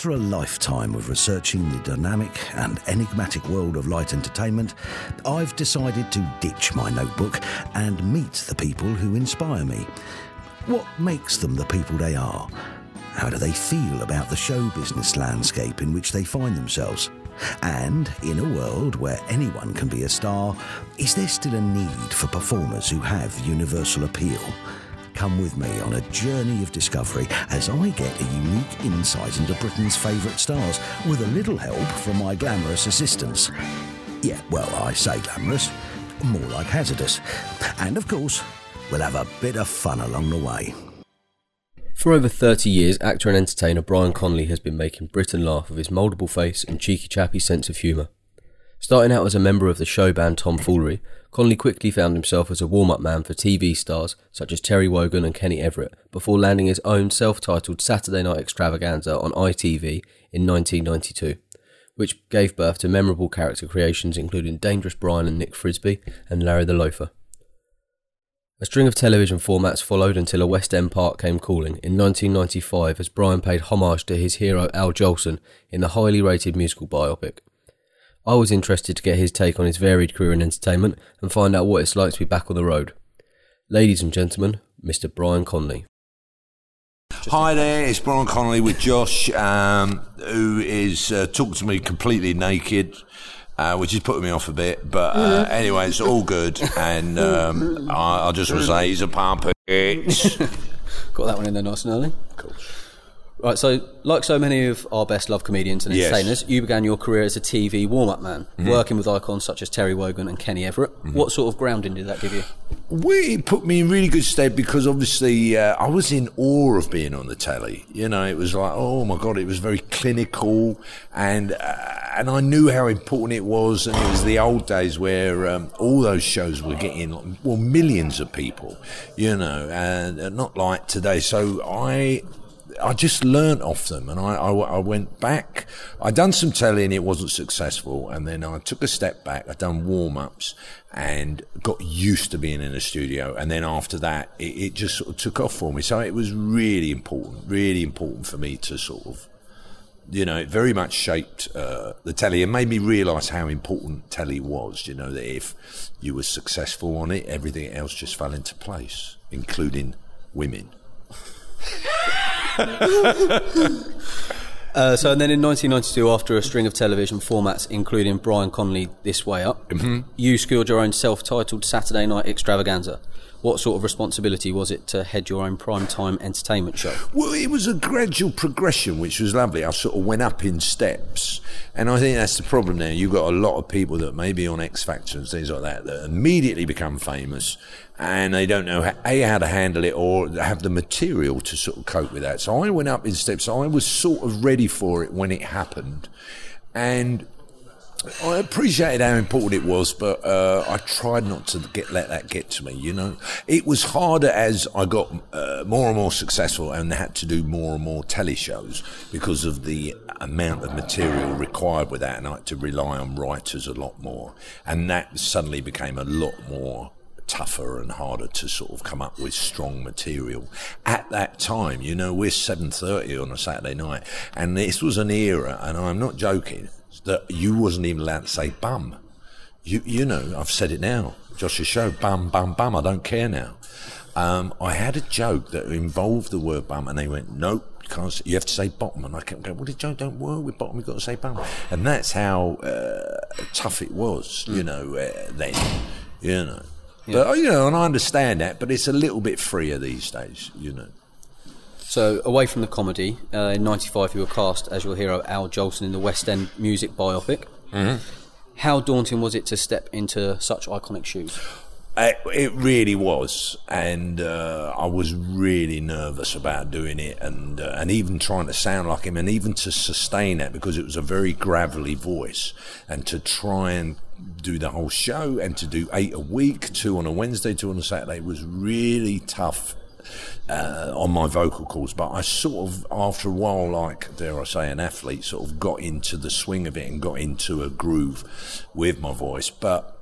After a lifetime of researching the dynamic and enigmatic world of light entertainment, I've decided to ditch my notebook and meet the people who inspire me. What makes them the people they are? How do they feel about the show business landscape in which they find themselves? And in a world where anyone can be a star, is there still a need for performers who have universal appeal? Come with me on a journey of discovery as I get a unique insight into Britain's favourite stars with a little help from my glamorous assistants. Yeah, well, I say glamorous, more like hazardous. And of course, we'll have a bit of fun along the way. For over 30 years, actor and entertainer Brian Conley has been making Britain laugh with his mouldable face and cheeky chappy sense of humour. Starting out as a member of the show band Tomfoolery, Conley quickly found himself as a warm up man for TV stars such as Terry Wogan and Kenny Everett before landing his own self titled Saturday Night Extravaganza on ITV in 1992, which gave birth to memorable character creations including Dangerous Brian and Nick Frisby and Larry the Loafer. A string of television formats followed until a West End part came calling in 1995 as Brian paid homage to his hero Al Jolson in the highly rated musical biopic. I was interested to get his take on his varied career in entertainment and find out what it's like to be back on the road. Ladies and gentlemen, Mr. Brian Conley. Hi there, it's Brian Conley with Josh, um, who is uh, talking to me completely naked uh, which is putting me off a bit. But uh, mm-hmm. anyway, it's all good, and um, I, I, just want to say he's a puppet. Got that one in there nice and early. Cool. Right, so like so many of our best loved comedians and entertainers, yes. you began your career as a TV warm up man, mm-hmm. working with icons such as Terry Wogan and Kenny Everett. Mm-hmm. What sort of grounding did that give you? Well, it put me in really good stead because obviously uh, I was in awe of being on the telly. You know, it was like, oh my god, it was very clinical, and uh, and I knew how important it was. And it was the old days where um, all those shows were getting well millions of people, you know, and uh, not like today. So I I just learnt off them, and I, I, I, went back. I'd done some telly, and it wasn't successful, and then I took a step back. I'd done warm ups and got used to being in a studio, and then after that, it, it, just sort of took off for me. So it was really important, really important for me to sort of, you know, it very much shaped uh, the telly and made me realise how important telly was. You know that if you were successful on it, everything else just fell into place, including women. Uh, so and then in 1992, after a string of television formats, including Brian Conley This Way Up, mm-hmm. you skilled your own self-titled Saturday Night Extravaganza. What sort of responsibility was it to head your own prime time entertainment show? Well, it was a gradual progression, which was lovely. I sort of went up in steps. And I think that's the problem now. You've got a lot of people that may be on X Factor and things like that that immediately become famous and they don't know how, a how to handle it or have the material to sort of cope with that. So I went up in steps. I was sort of ready for it when it happened, and I appreciated how important it was, but uh, I tried not to get let that get to me. You know, it was harder as I got uh, more and more successful and had to do more and more telly shows because of the amount of material required with that, and I had to rely on writers a lot more, and that suddenly became a lot more tougher and harder to sort of come up with strong material at that time. You know, we're seven thirty on a Saturday night, and this was an era, and I'm not joking, that you wasn't even allowed to say bum. You you know, I've said it now. Josh's show, bum bum bum. I don't care now. Um, I had a joke that involved the word bum, and they went, nope. Can't, you have to say bottom, and I kept going. Well, the joke don't work with bottom. You've got to say bum, and that's how uh, tough it was, mm. you know. Uh, then, you know. But, you know, and I understand that, but it's a little bit freer these days, you know. So, away from the comedy, uh, in '95 you were cast as your hero Al Jolson in the West End music biopic. Mm-hmm. How daunting was it to step into such iconic shoes? It, it really was, and uh, I was really nervous about doing it, and uh, and even trying to sound like him, and even to sustain that because it was a very gravelly voice, and to try and do the whole show and to do eight a week, two on a Wednesday, two on a Saturday was really tough uh, on my vocal cords. But I sort of, after a while, like dare I say, an athlete, sort of got into the swing of it and got into a groove with my voice. But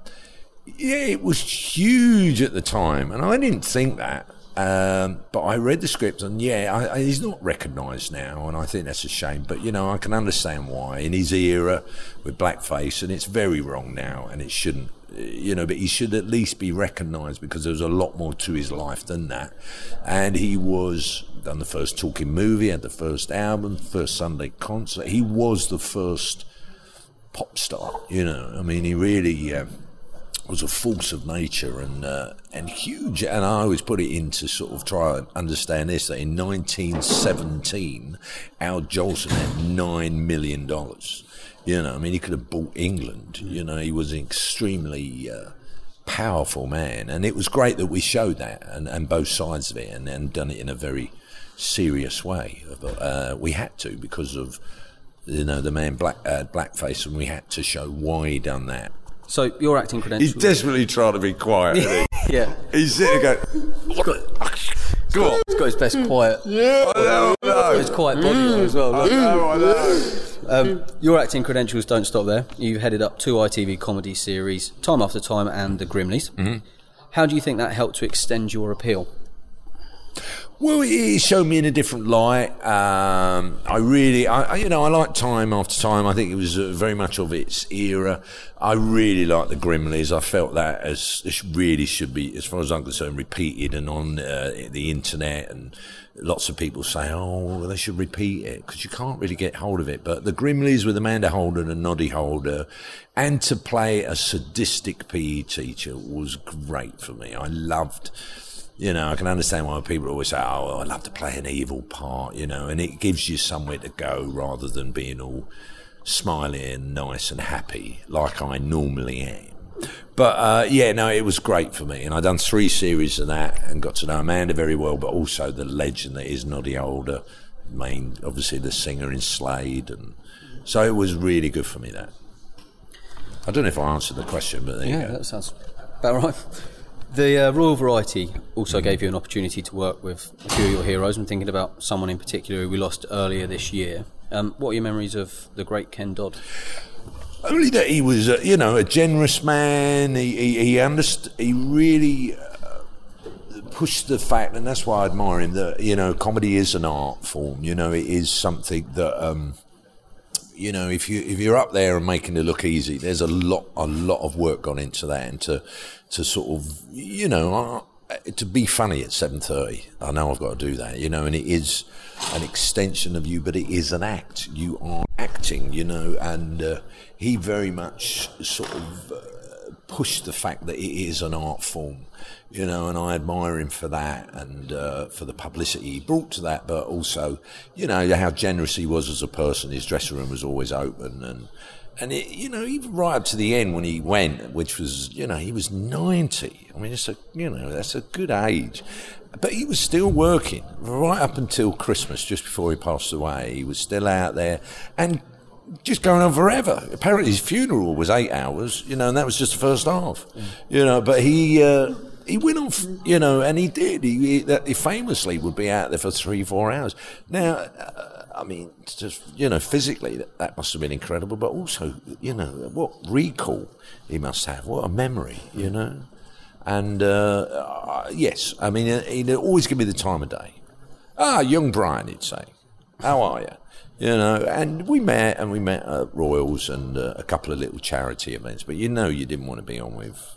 yeah, it was huge at the time, and I didn't think that. Um, but I read the script, and yeah, I, I, he's not recognised now, and I think that's a shame. But you know, I can understand why in his era with blackface, and it's very wrong now, and it shouldn't. You know, but he should at least be recognised because there was a lot more to his life than that. And he was done the first talking movie, had the first album, first Sunday concert. He was the first pop star. You know, I mean, he really. Uh, was a force of nature and uh, and huge. And I always put it in to sort of try and understand this that in 1917, Al Jolson had nine million dollars. You know, I mean, he could have bought England. You know, he was an extremely uh, powerful man, and it was great that we showed that and, and both sides of it, and, and done it in a very serious way. Uh, we had to because of you know the man black uh, blackface, and we had to show why he done that so your acting credentials. He's desperately trying to be quiet. He? yeah. He's sitting there going, he's got, go on. He's got his best quiet. Yeah, I know, I know. His quiet body mm. as well. I know, I know. Um, your acting credentials don't stop there. You've headed up two ITV comedy series, Time After Time and The Grimleys. Mm-hmm. How do you think that helped to extend your appeal? Well, he showed me in a different light. Um, I really, I, you know, I like Time After Time. I think it was uh, very much of its era. I really like the Grimleys. I felt that as this really should be, as far as I'm concerned, repeated and on uh, the internet. And lots of people say, "Oh, they should repeat it," because you can't really get hold of it. But the Grimleys with Amanda Holden and Noddy Holder, and to play a sadistic PE teacher was great for me. I loved you know, I can understand why people always say, "Oh, I'd love to play an evil part," you know, and it gives you somewhere to go rather than being all smiley and nice and happy like I normally am. But uh, yeah, no, it was great for me, and I've done three series of that and got to know Amanda very well, but also the legend that is Noddy Holder, main obviously the singer in Slade, and so it was really good for me. That I don't know if I answered the question, but yeah, that sounds about right. The uh, Royal Variety also gave you an opportunity to work with a few of your heroes. I'm thinking about someone in particular who we lost earlier this year. Um, what are your memories of the great Ken Dodd? Only that he was, uh, you know, a generous man. He he, he understood. He really uh, pushed the fact, and that's why I admire him. That you know, comedy is an art form. You know, it is something that. Um, you know, if you if you're up there and making it look easy, there's a lot a lot of work gone into that, and to to sort of you know uh, to be funny at seven thirty. I know I've got to do that, you know, and it is an extension of you, but it is an act. You are acting, you know, and uh, he very much sort of. Uh, pushed the fact that it is an art form, you know, and I admire him for that and uh, for the publicity he brought to that, but also, you know, how generous he was as a person. His dressing room was always open and. And it, you know, even right up to the end when he went, which was, you know, he was ninety. I mean, it's a, you know, that's a good age, but he was still working right up until Christmas, just before he passed away. He was still out there, and just going on forever. Apparently, his funeral was eight hours, you know, and that was just the first half, mm. you know. But he uh, he went off, you know, and he did. He, he, he, famously would be out there for three, four hours. Now, uh, I mean, just you know, physically that, that must have been incredible, but also, you know, what recall he must have, what a memory, you know. And uh, uh yes, I mean, he'd always give me the time of day. Ah, young Brian, he'd say, "How are you?" you know, and we met and we met at Royals and uh, a couple of little charity events. But you know, you didn't want to be on with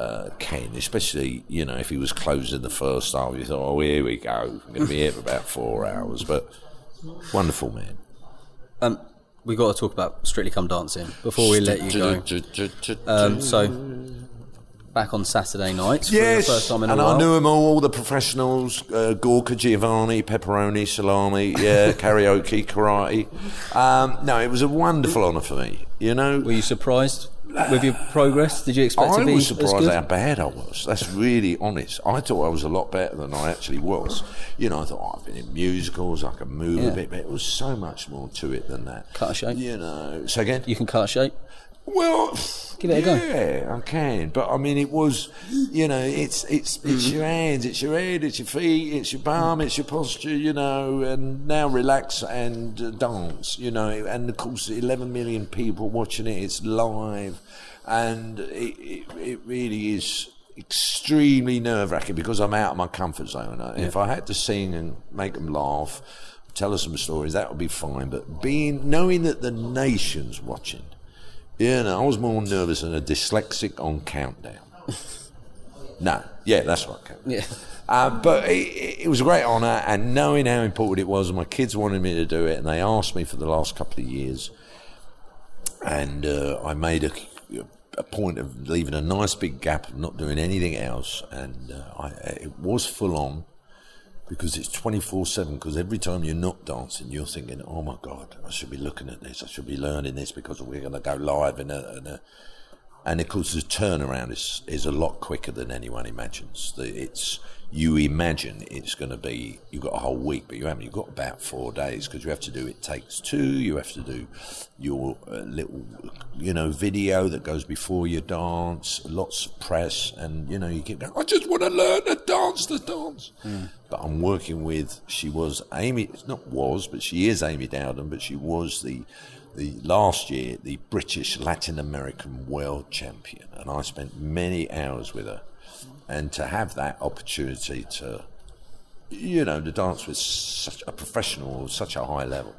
uh, Ken, especially you know if he was closing the first half. You thought, oh, here we go, I'm going to be here for about four hours. But wonderful man. Um, we got to talk about Strictly Come Dancing before we let you go. Um, so back on Saturday night. Yes, first time in and a while. I knew them all, all the professionals: uh, Gorka, Giovanni, pepperoni, salami, yeah, karaoke, karate. Um, no, it was a wonderful honour for me. You know, were you surprised? With your progress, did you expect I to be? I was surprised how bad I was. That's really honest. I thought I was a lot better than I actually was. You know, I thought oh, I've been in musicals, I can move yeah. a bit, but it was so much more to it than that. Cut a shape. You know. So again, you can cut a shape. Well, give it yeah, a go. Yeah, I can. But I mean, it was, you know, it's it's it's mm-hmm. your hands, it's your head, it's your feet, it's your bum, it's your posture, you know. And now relax and uh, dance, you know. And of course, 11 million people watching it. It's live, and it it, it really is extremely nerve wracking because I'm out of my comfort zone. Uh, If I had to sing and make them laugh, tell us some stories, that would be fine. But being knowing that the nation's watching, you no, I was more nervous than a dyslexic on countdown. no, yeah, that's right. Countdown. Yeah. Um, but it, it was a great honour, and knowing how important it was, and my kids wanted me to do it, and they asked me for the last couple of years, and uh, I made a, a point of leaving a nice big gap of not doing anything else, and uh, I, it was full on because it's 24 7 because every time you're not dancing you're thinking oh my god i should be looking at this. I should be learning this because we're going to go live in a, in a and of course the turnaround is is a lot quicker than anyone imagines. The- it's you imagine it's going to be you've got a whole week but you haven't you've got about four days because you have to do it takes two you have to do your uh, little you know video that goes before your dance lots of press and you know you keep going i just want to learn to dance the dance. But i'm working with she was amy it's not was but she is amy dowden but she was the the last year the British Latin American world champion, and I spent many hours with her. And to have that opportunity to, you know, to dance with such a professional of such a high level,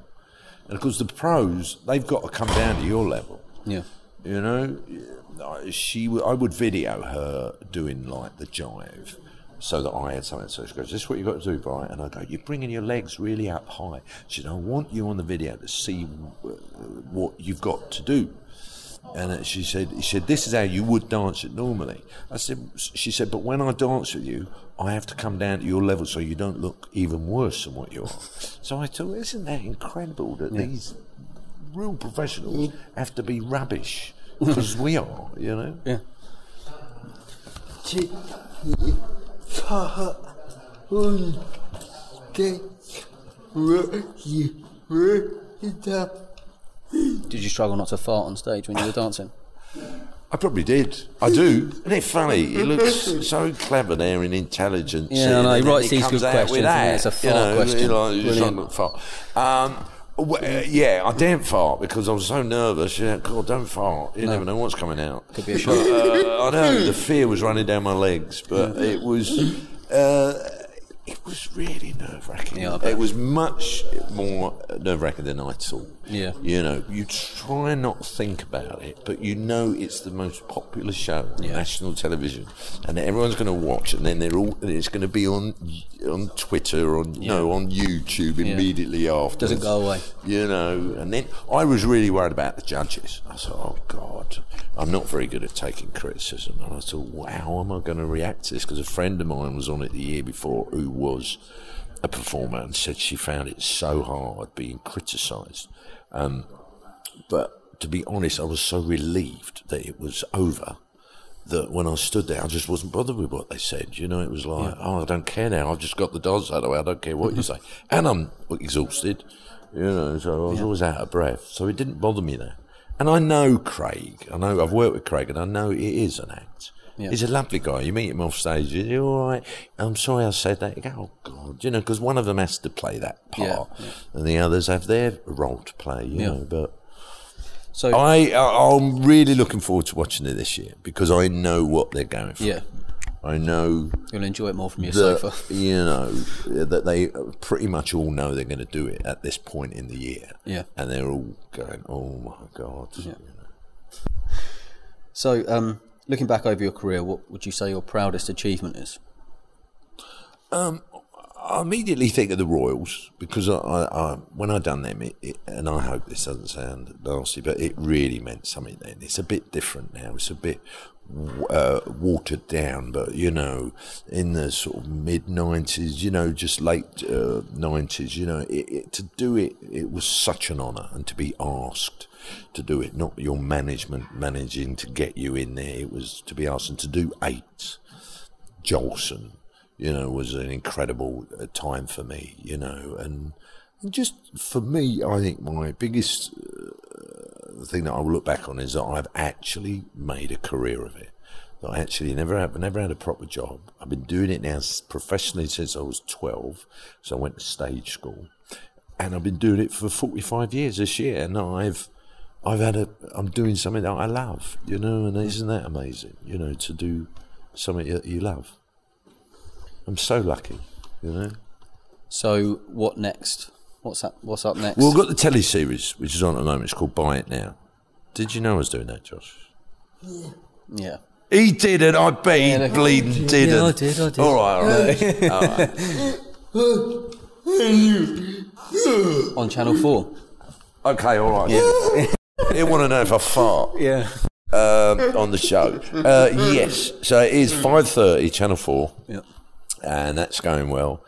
and of course the pros they've got to come down to your level. Yeah. You know, she I would video her doing like the jive, so that I had something. So she goes, "This is what you got to do, Brian." And I go, "You're bringing your legs really up high." She said, "I want you on the video to see uh, what you've got to do." And she said, "He said this is how you would dance it normally." I said, "She said, but when I dance with you, I have to come down to your level so you don't look even worse than what you are." So I thought, isn't that incredible that these real professionals have to be rubbish because we are, you know. Yeah. Did you struggle not to fart on stage when you were dancing? I probably did. I do. Isn't it funny? He looks so clever there in intelligence. Yeah, I know. He writes these good questions, that, it's a you fart know, question. like, Brilliant. fart. Um, w- uh, yeah, I didn't fart because I was so nervous. Yeah, God, don't fart. You never know what's coming out. Could be a But, uh, I know the fear was running down my legs, but it was. Uh, it was really nerve wracking. Yeah, it was much more nerve wracking than I thought. Yeah. You know, you try and not to think about it, but you know it's the most popular show on Yeah. national television, and everyone's going to watch, it and then they're all. It's going to be on on Twitter, on no, on YouTube immediately after. Doesn't go away. You know, and then I was really worried about the judges. I thought, oh God, I'm not very good at taking criticism, and I thought, wow, how am I going to react to this? Because a friend of mine was on it the year before, who was a performer, and said she found it so hard being criticised. Um, but to be honest, I was so relieved that it was over that when I stood there, I just wasn't bothered with what they said. You know, it was like, oh, I don't care now. I've just got the dance out of the way. I don't care what you say. And I'm exhausted, you know, so I was always out of breath. So it didn't bother me there. And I know Craig. I know I've worked with Craig, and I know it is an act. Yeah. He's a lovely guy. You meet him off stage, you you all right? I'm sorry I said that. You go, oh, God. You know, because one of them has to play that part, Yeah, and the others have their role to play, you Yeah. know, but. So I, I'm really looking forward to watching it this year because I know what they're going for. yeah, I know you'll enjoy it more from your that sofa. you know that they pretty much all know they're going to do it at this point in the year. Yeah. and they're all going, "Oh my god!" Yeah. So, um, looking back over your career, what would you say your proudest achievement is? Um, I immediately think of the Royals because I, I, I when I done them, it, it, and I hope this doesn't sound nasty, but it really meant something. Then it's a bit different now. It's a bit uh, watered down, but you know, in the sort of mid nineties, you know, just late uh, nineties, you know, it, it, to do it, it was such an honour, and to be asked to do it, not your management managing to get you in there. It was to be asked and to do eight. Jolson, you know, was an incredible uh, time for me, you know, and, and just for me, I think my biggest uh, thing that I will look back on is that I've actually made a career of it. That I actually never have, never had a proper job. I've been doing it now professionally since I was twelve, so I went to stage school, and I've been doing it for forty-five years this year, and I've. I've had a, I'm doing something that I love, you know, and isn't that amazing, you know, to do something that you love. I'm so lucky, you know. So what next? What's up? What's up next? Well, we've got the telly series, which is on at the moment. It's called Buy It Now. Did you know I was doing that, Josh? yeah. He didn't. I bet he no. bleeding did it. Yeah, I did, I did. All right, all right. On Channel Four. okay, all right. He want to know if I fart. Yeah. um, on the show. Uh, yes, so it is five thirty, Channel Four, Yeah. and that's going well.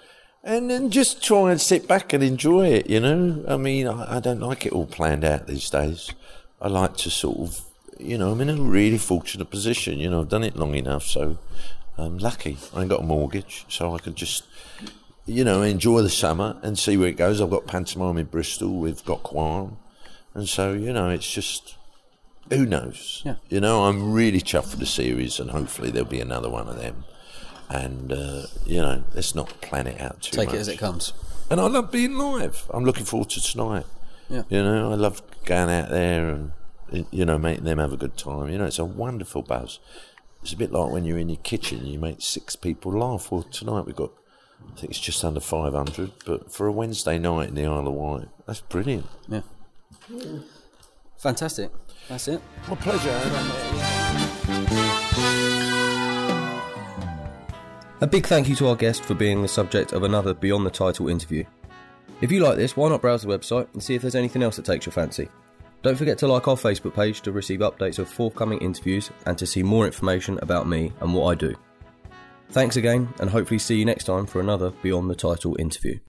And then just try and sit back and enjoy it. You know, I mean, I, I don't like it all planned out these days. I like to sort of, you know, I'm in a really fortunate position. You know, I've done it long enough, so I'm lucky. I ain't got a mortgage, so I can just. You know, enjoy the summer and see where it goes. I've got pantomime in Bristol. We've got Quam, and so you know, it's just who knows? Yeah. You know, I'm really chuffed for the series, and hopefully there'll be another one of them. And uh, you know, let's not plan it out too Take much. it as it comes. And I love being live. I'm looking forward to tonight. Yeah. You know, I love going out there and you know making them have a good time. You know, it's a wonderful buzz. It's a bit like when you're in your kitchen, and you make six people laugh. Well, tonight we've got, I think it's just under 500, but for a Wednesday night in the Isle of Wight, that's brilliant. Yeah. Fantastic. That's it. My pleasure. A big thank you to our guest for being the subject of another Beyond the Title interview. If you like this, why not browse the website and see if there's anything else that takes your fancy? Don't forget to like our Facebook page to receive updates of forthcoming interviews and to see more information about me and what I do. Thanks again, and hopefully see you next time for another Beyond the Title interview.